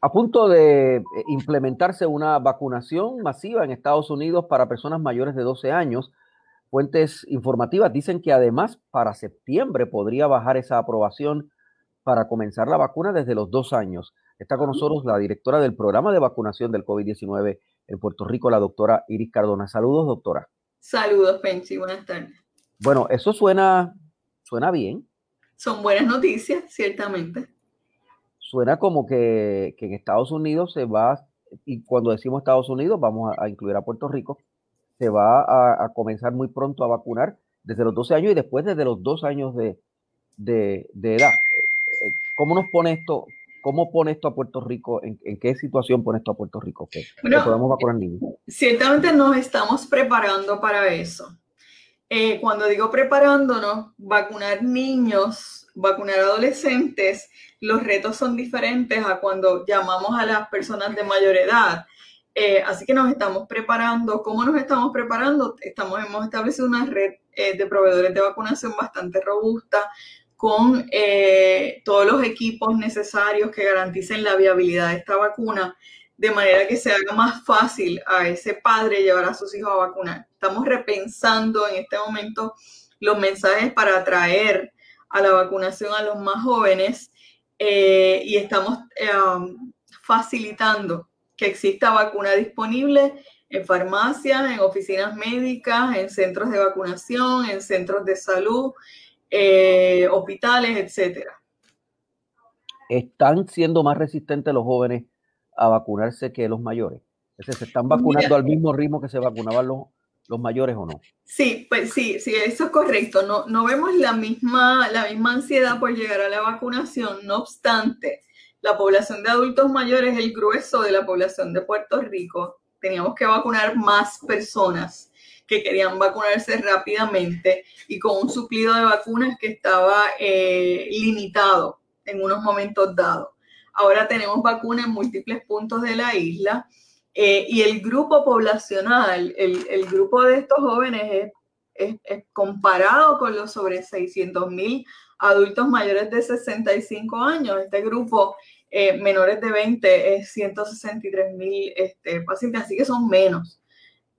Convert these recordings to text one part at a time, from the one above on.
A punto de eh, implementarse una vacunación masiva en Estados Unidos para personas mayores de 12 años. Fuentes informativas dicen que además para septiembre podría bajar esa aprobación para comenzar la vacuna desde los dos años. Está con nosotros la directora del programa de vacunación del COVID-19 en Puerto Rico, la doctora Iris Cardona. Saludos, doctora. Saludos, Penchi. Buenas tardes. Bueno, eso suena, suena bien. Son buenas noticias, ciertamente suena como que, en Estados Unidos se va, y cuando decimos Estados Unidos vamos a, incluir a Puerto Rico, se va a, comenzar muy pronto a vacunar desde los 12 años y después desde los 2 años de, edad. ¿Cómo nos pone esto? ¿Cómo pone esto a Puerto Rico? ¿En, qué situación pone esto a Puerto Rico? Que, podemos vacunar niños. Ciertamente nos estamos preparando para eso. Eh, cuando digo preparándonos, vacunar niños, vacunar adolescentes, los retos son diferentes a cuando llamamos a las personas de mayor edad. Eh, así que nos estamos preparando. ¿Cómo nos estamos preparando? Estamos, hemos establecido una red eh, de proveedores de vacunación bastante robusta con todos los equipos necesarios que garanticen la viabilidad de esta vacuna de manera que se haga más fácil a ese padre llevar a sus hijos a vacunar. Estamos repensando en este momento los mensajes para atraer a la vacunación a los más jóvenes eh, y estamos eh, um, facilitando que exista vacuna disponible en farmacias, en oficinas médicas, en centros de vacunación, en centros de salud, eh, hospitales, etcétera. ¿Están siendo más resistentes los jóvenes a vacunarse que los mayores? ¿Se están vacunando al mismo ritmo que se vacunaban los, los mayores o no? Sí, pues sí, sí, eso es correcto. No, no vemos la misma, la misma ansiedad por llegar a la vacunación. No obstante, la población de adultos mayores es el grueso de la población de Puerto Rico. Teníamos que vacunar más personas que querían vacunarse rápidamente y con un suplido de vacunas que estaba eh, limitado en unos momentos dados. Ahora tenemos vacunas en múltiples puntos de la isla eh, y el grupo poblacional, el, grupo de estos jóvenes es, comparado con los sobre 600 mil adultos mayores de 65 años. Este grupo eh, menores de 20 es 163 mil este, pacientes, así que son menos.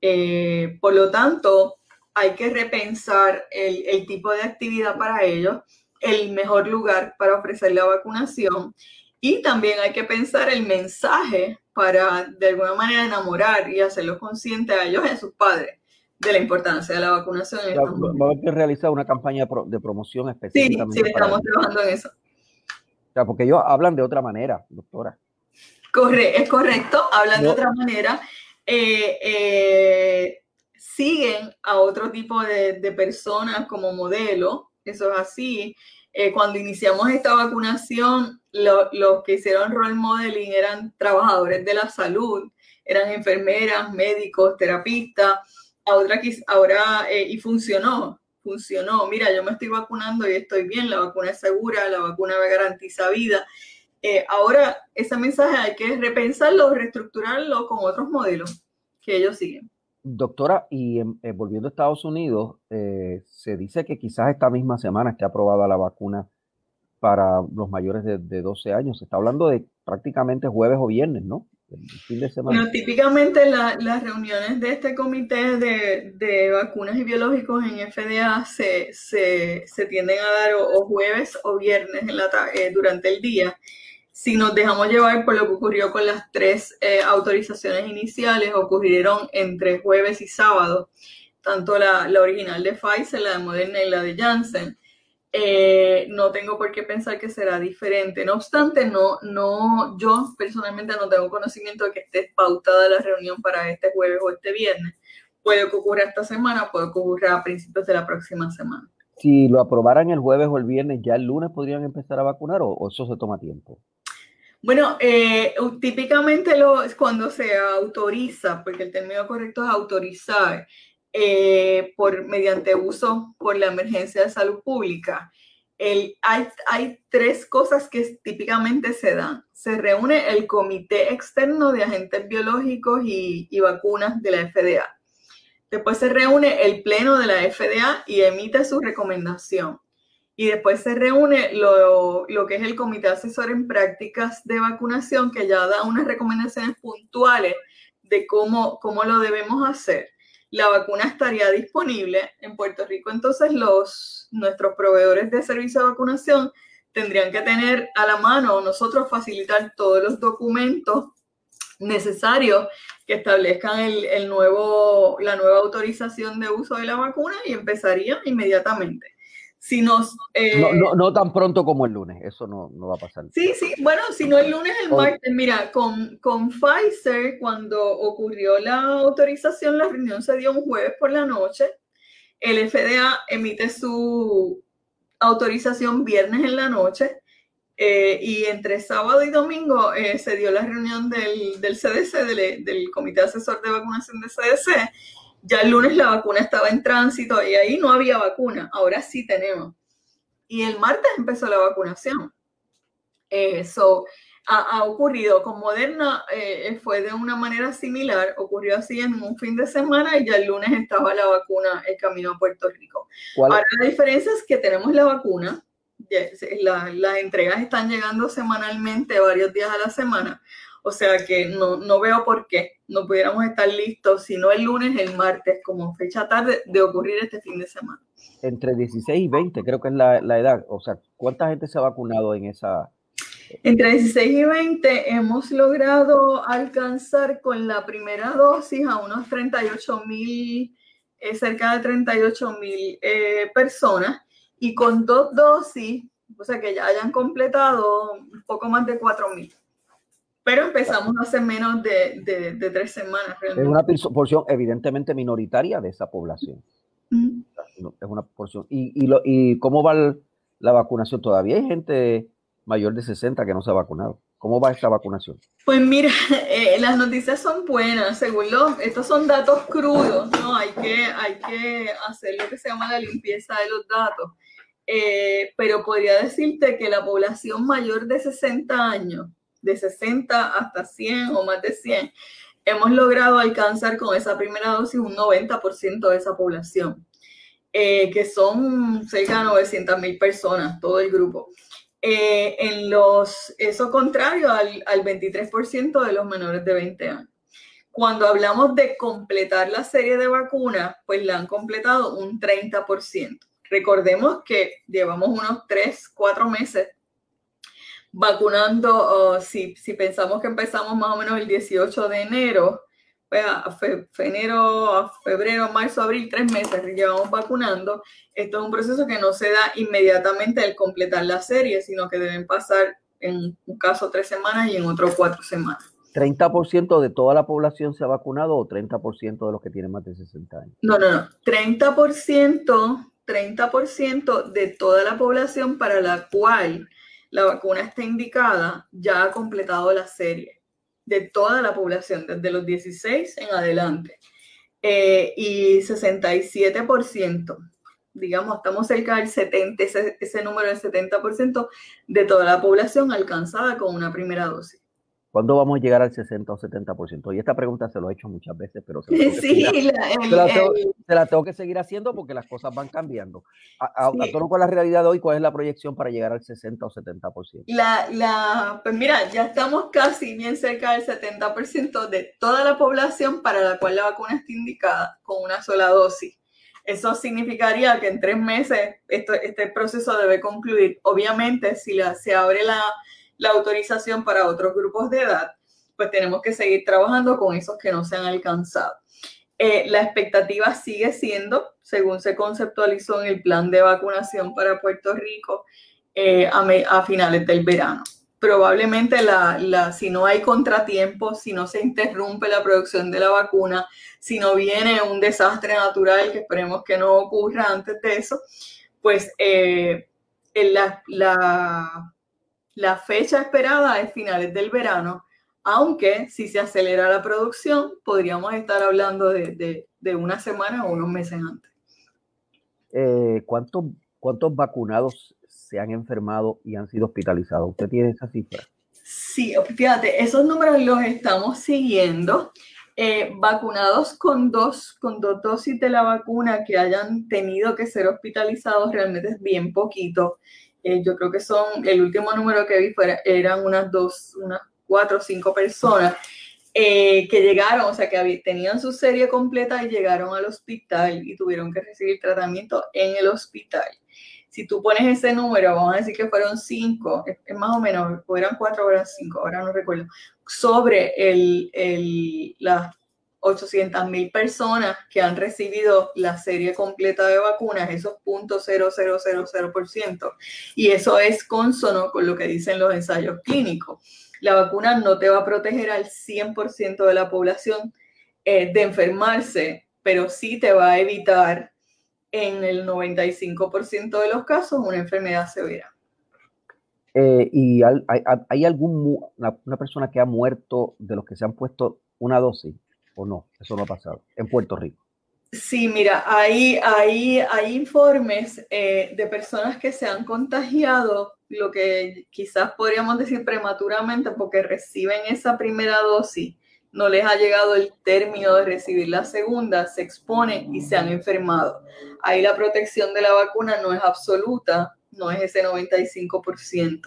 Eh, por lo tanto, hay que repensar el, el tipo de actividad para ellos, el mejor lugar para ofrecer la vacunación y también hay que pensar el mensaje para de alguna manera enamorar y hacerlos conscientes a ellos y a sus padres de la importancia de la vacunación. va a haber que realizar una campaña de promoción específica. Sí, sí, estamos trabajando en eso. O sea, porque ellos hablan de otra manera, doctora. Corre, es correcto, hablan de otra manera. Eh, eh, siguen a otro tipo de, de personas como modelo, eso es así. Eh, cuando iniciamos esta vacunación, los que hicieron role modeling eran trabajadores de la salud, eran enfermeras, médicos, terapistas, ahora, ahora eh, y funcionó, funcionó. Mira, yo me estoy vacunando y estoy bien, la vacuna es segura, la vacuna me garantiza vida. Eh, ahora, ese mensaje hay que repensarlo, reestructurarlo con otros modelos que ellos siguen. Doctora, y eh, volviendo a Estados Unidos, eh, se dice que quizás esta misma semana esté aprobada la vacuna para los mayores de, 12 años. Se está hablando de prácticamente jueves o viernes, ¿no? El fin de semana. Bueno, típicamente las reuniones de este comité de, vacunas y biológicos en FDA se, se, tienden a dar o, jueves o viernes en la, eh, durante el día si nos dejamos llevar por lo que ocurrió con las tres eh, autorizaciones iniciales, ocurrieron entre jueves y sábado, tanto la, original de Pfizer, la de Moderna y la de Janssen. Eh, no tengo por qué pensar que será diferente. No obstante, no, no, yo personalmente no tengo conocimiento de que esté pautada la reunión para este jueves o este viernes. Puede que ocurra esta semana, puede que ocurra a principios de la próxima semana. Si lo aprobaran el jueves o el viernes, ¿ya el lunes podrían empezar a vacunar o eso se toma tiempo? Bueno, eh, típicamente lo, cuando se autoriza, porque el término correcto es autorizar, eh, por, mediante uso por la emergencia de salud pública, hay, hay, tres cosas que típicamente se dan. Se reúne el Comité Externo de Agentes Biológicos y, Vacunas de la FDA. Después se reúne el Pleno de la FDA y emite su recomendación. Y después se reúne lo, que es el Comité Asesor en Prácticas de Vacunación, que ya da unas recomendaciones puntuales de cómo, cómo lo debemos hacer la vacuna estaría disponible en Puerto Rico. Entonces, los, nuestros proveedores de servicio de vacunación tendrían que tener a la mano nosotros facilitar todos los documentos necesarios que establezcan el nuevo, la nueva autorización de uso de la vacuna y empezaría inmediatamente si nos... Eh, no, no, tan pronto como el lunes, eso no, no, va a pasar. Sí, sí, bueno, si no el lunes, el martes, mira, con, con Pfizer, cuando ocurrió la autorización, la reunión se dio un jueves por la noche, el FDA emite su autorización viernes en la noche, eh, y entre sábado y domingo eh, se dio la reunión del, del CDC, del, del, Comité Asesor de Vacunación de CDC, ya el lunes la vacuna estaba en tránsito y ahí no había vacuna, ahora sí tenemos. Y el martes empezó la vacunación. Eso eh, ha, ocurrido con Moderna, eh, fue de una manera similar, ocurrió así en un fin de semana y ya el lunes estaba la vacuna en camino a Puerto Rico. Ahora la diferencia es que tenemos la vacuna, las entregas están llegando semanalmente, varios días a la semana. O sea que no, no veo por qué no pudiéramos estar listos, si no el lunes, el martes, como fecha tarde de ocurrir este fin de semana. Entre 16 y 20, creo que es la, la edad. O sea, ¿cuánta gente se ha vacunado en esa, entre 16 y 20 hemos logrado alcanzar con la primera dosis a unos 38 mil, eh, cerca de 38 mil eh, personas y con dos dosis, o sea que ya hayan completado un poco más de 4 mil. Pero empezamos hace menos de, de, tres semanas. Realmente. Es una porción evidentemente minoritaria de esa población. Es una porción. ¿Y, y, lo, y cómo va la vacunación? Todavía hay gente mayor de 60 que no se ha vacunado. ¿Cómo va esta vacunación? Pues mira, eh, las noticias son buenas, según los, estos son datos crudos, ¿no? Hay que, hay que hacer lo que se llama la limpieza de los datos. Eh, pero podría decirte que la población mayor de 60 años de 60 hasta 100 o más de 100, hemos logrado alcanzar con esa primera dosis un 90% de esa población, eh, que son cerca de 900 mil personas, todo el grupo. Eh, en los, eso contrario al, al 23% de los menores de 20 años. Cuando hablamos de completar la serie de vacunas, pues la han completado un 30%. Recordemos que llevamos unos 3, 4 meses vacunando, si, si, pensamos que empezamos más o menos el 18 de enero, pues a enero, a febrero, marzo, abril, tres meses llevamos vacunando. Esto es un proceso que no se da inmediatamente al completar la serie, sino que deben pasar en un caso tres semanas y en otro cuatro semanas. ¿30% de toda la población se ha vacunado o 30% de los que tienen más de 60 años? No, no, no. 30%, 30% de toda la población para la cual la vacuna está indicada, ya ha completado la serie de toda la población, desde los 16 en adelante. Eh, y 67%, digamos, estamos cerca del 70, ese, ese número del 70% de toda la población alcanzada con una primera dosis. ¿Cuándo vamos a llegar al 60 o 70%? Y esta pregunta se lo he hecho muchas veces, pero se la, tengo, que seguir haciendo porque las cosas van cambiando. A, a, con la realidad de hoy, ¿cuál es la proyección para llegar al 60 o 70%? La, la, pues mira, ya estamos casi bien cerca del 70% de toda la población para la cual la vacuna está indicada con una sola dosis. Eso significaría que en tres meses esto, este proceso debe concluir. Obviamente, si la, se abre la la autorización para otros grupos de edad, pues tenemos que seguir trabajando con esos que no se han alcanzado. Eh, la expectativa sigue siendo, según se conceptualizó en el plan de vacunación para Puerto Rico, eh, a, finales del verano. Probablemente la, si no hay contratiempos, si no se interrumpe la producción de la vacuna, si no viene un desastre natural, que esperemos que no ocurra antes de eso, pues eh, la, La fecha esperada es finales del verano, aunque si se acelera la producción, podríamos estar hablando de, una semana o unos meses antes. Eh, ¿cuántos, ¿Cuántos vacunados se han enfermado y han sido hospitalizados? ¿Usted tiene esa cifra? Sí, fíjate, esos números los estamos siguiendo. Eh, vacunados con dos, con dos dosis de la vacuna que hayan tenido que ser hospitalizados realmente es bien poquito. Eh, yo creo que son, el último número que vi fuera, eran unas dos, unas cuatro o cinco personas eh, que llegaron, o sea, que tenían su serie completa y llegaron al hospital y tuvieron que recibir tratamiento en el hospital. Si tú pones ese número, vamos a decir que fueron cinco, es, más o menos, o eran cuatro o eran cinco, ahora no recuerdo, sobre el, el, las 800 mil personas que han recibido la serie completa de vacunas, esos .0000%, y eso es consono con lo que dicen los ensayos clínicos. La vacuna no te va a proteger al 100% de la población eh, de enfermarse, pero sí te va a evitar en el 95% de los casos una enfermedad severa. Eh, ¿Y hay, hay, algún, una, persona que ha muerto de los que se han puesto una dosis o no? Eso no ha pasado en Puerto Rico. Sí, mira, hay, hay, hay informes eh, de personas que se han contagiado, lo que quizás podríamos decir prematuramente porque reciben esa primera dosis, no les ha llegado el término de recibir la segunda, se exponen y se han enfermado. Ahí la protección de la vacuna no es absoluta, no es ese 95%.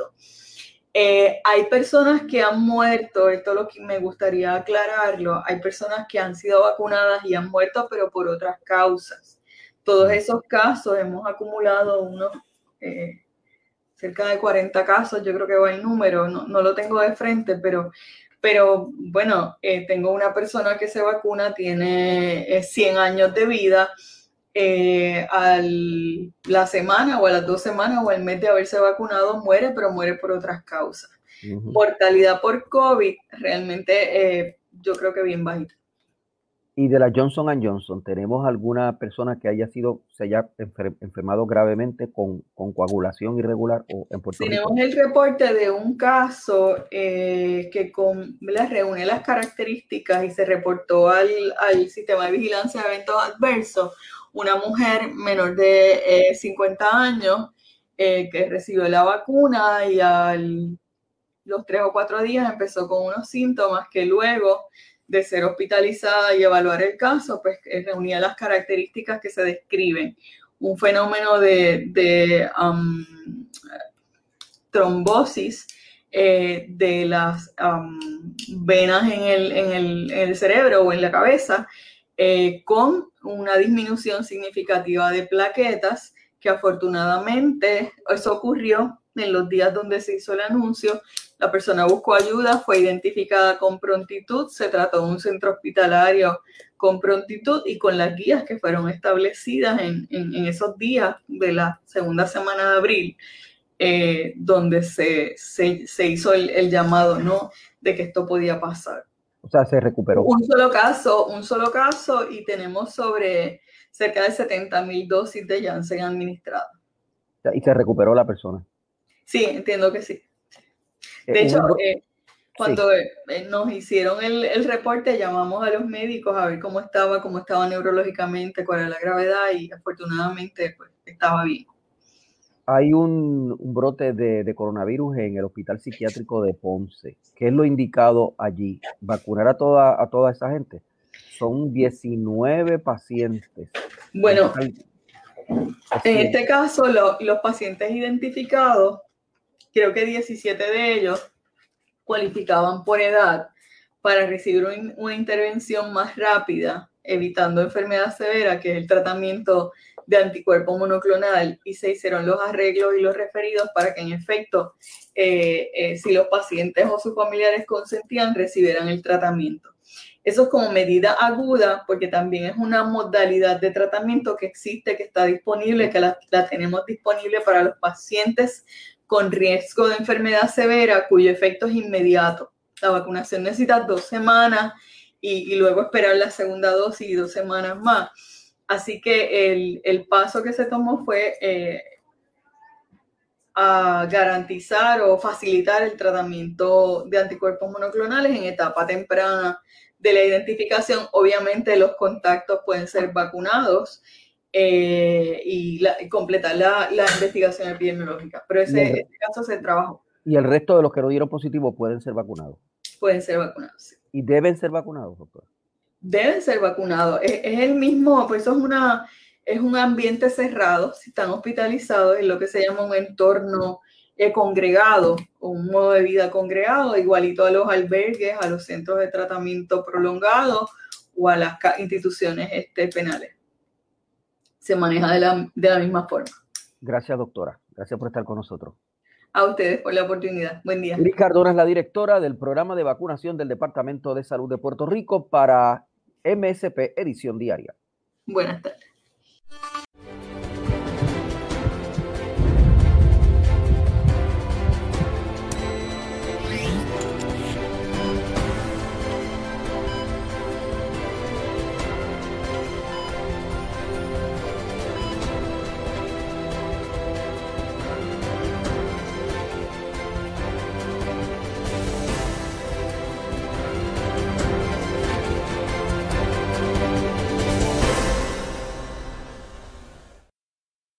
Eh, hay personas que han muerto, esto es lo que me gustaría aclararlo, hay personas que han sido vacunadas y han muerto, pero por otras causas. Todos esos casos hemos acumulado unos eh, cerca de 40 casos, yo creo que va el número, no, no lo tengo de frente, pero, pero bueno, eh, tengo una persona que se vacuna, tiene 100 años de vida eh, a la semana o a las dos semanas o al mes de haberse vacunado muere, pero muere por otras causas. Mortalidad por COVID realmente eh, yo creo que bien bajita. Y de la Johnson Johnson, ¿tenemos alguna persona que haya sido, se haya enfermado gravemente con, coagulación irregular o en Puerto Tenemos el reporte de un caso eh, que con, reúne las características y se reportó al, al sistema de vigilancia de eventos adversos una mujer menor de 50 eh, años eh, que recibió la vacuna y a los tres o cuatro días empezó con unos síntomas que luego de ser hospitalizada y evaluar el caso, pues eh, reunía las características que se describen. Un fenómeno de, um, trombosis de las um, venas en el, en el, cerebro o en la cabeza, con una disminución significativa de plaquetas, que afortunadamente eso ocurrió en los días donde se hizo el anuncio. La persona buscó ayuda, fue identificada con prontitud, se trató de un centro hospitalario con prontitud y con las guías que fueron establecidas en, esos días de la segunda semana de abril, eh, donde se, se, hizo el, el llamado ¿no? de que esto podía pasar. O sea, se recuperó. Un solo caso, un solo caso y tenemos sobre cerca de 70 mil dosis de Janssen administradas. Y se recuperó la persona. Sí, entiendo que sí. De eh, hecho, eh, cuando eh, nos hicieron el, el, reporte, llamamos a los médicos a ver cómo estaba, cómo estaba neurológicamente, cuál era la gravedad y afortunadamente pues, estaba bien hay un, brote de, coronavirus en el Hospital Psiquiátrico de Ponce. ¿Qué es lo indicado allí? ¿Vacunar a toda, a toda esa gente? Son 19 pacientes. Bueno, en este caso, los pacientes identificados, creo que 17 de ellos cualificaban por edad para recibir una intervención más rápida, evitando enfermedad severa, que es el tratamiento de anticuerpo monoclonal y se hicieron los arreglos y los referidos para que en efecto, eh, eh, si los pacientes o sus familiares consentían, recibieran el tratamiento. Eso es como medida aguda, porque también es una modalidad de tratamiento que existe, que está disponible, que la, tenemos disponible para los pacientes con riesgo de enfermedad severa, cuyo efecto es inmediato. La vacunación necesita dos semanas y, y luego esperar la segunda dosis y dos semanas más Así que el, paso que se tomó fue eh, a garantizar o facilitar el tratamiento de anticuerpos monoclonales en etapa temprana de la identificación. Obviamente los contactos pueden ser vacunados eh, y, completar la, investigación epidemiológica, pero ese, en este caso es el trabajo. ¿Y el resto de los que no dieron positivo pueden ser vacunados? Pueden ser vacunados, sí. ¿Y deben ser vacunados, doctor? Deben ser vacunados. Es, es el mismo, pues eso es una es un ambiente cerrado, si están hospitalizados, es lo que se llama un entorno eh, congregado, un modo de vida congregado, igualito a los albergues, a los centros de tratamiento prolongado o a las instituciones este, penales. Se maneja de la, de la misma forma. Gracias, doctora. Gracias por estar con nosotros. A ustedes por la oportunidad. Buen día. Iris Cardona es la directora del programa de vacunación del Departamento de Salud de Puerto Rico para MSP Edición Diaria. Buenas tardes.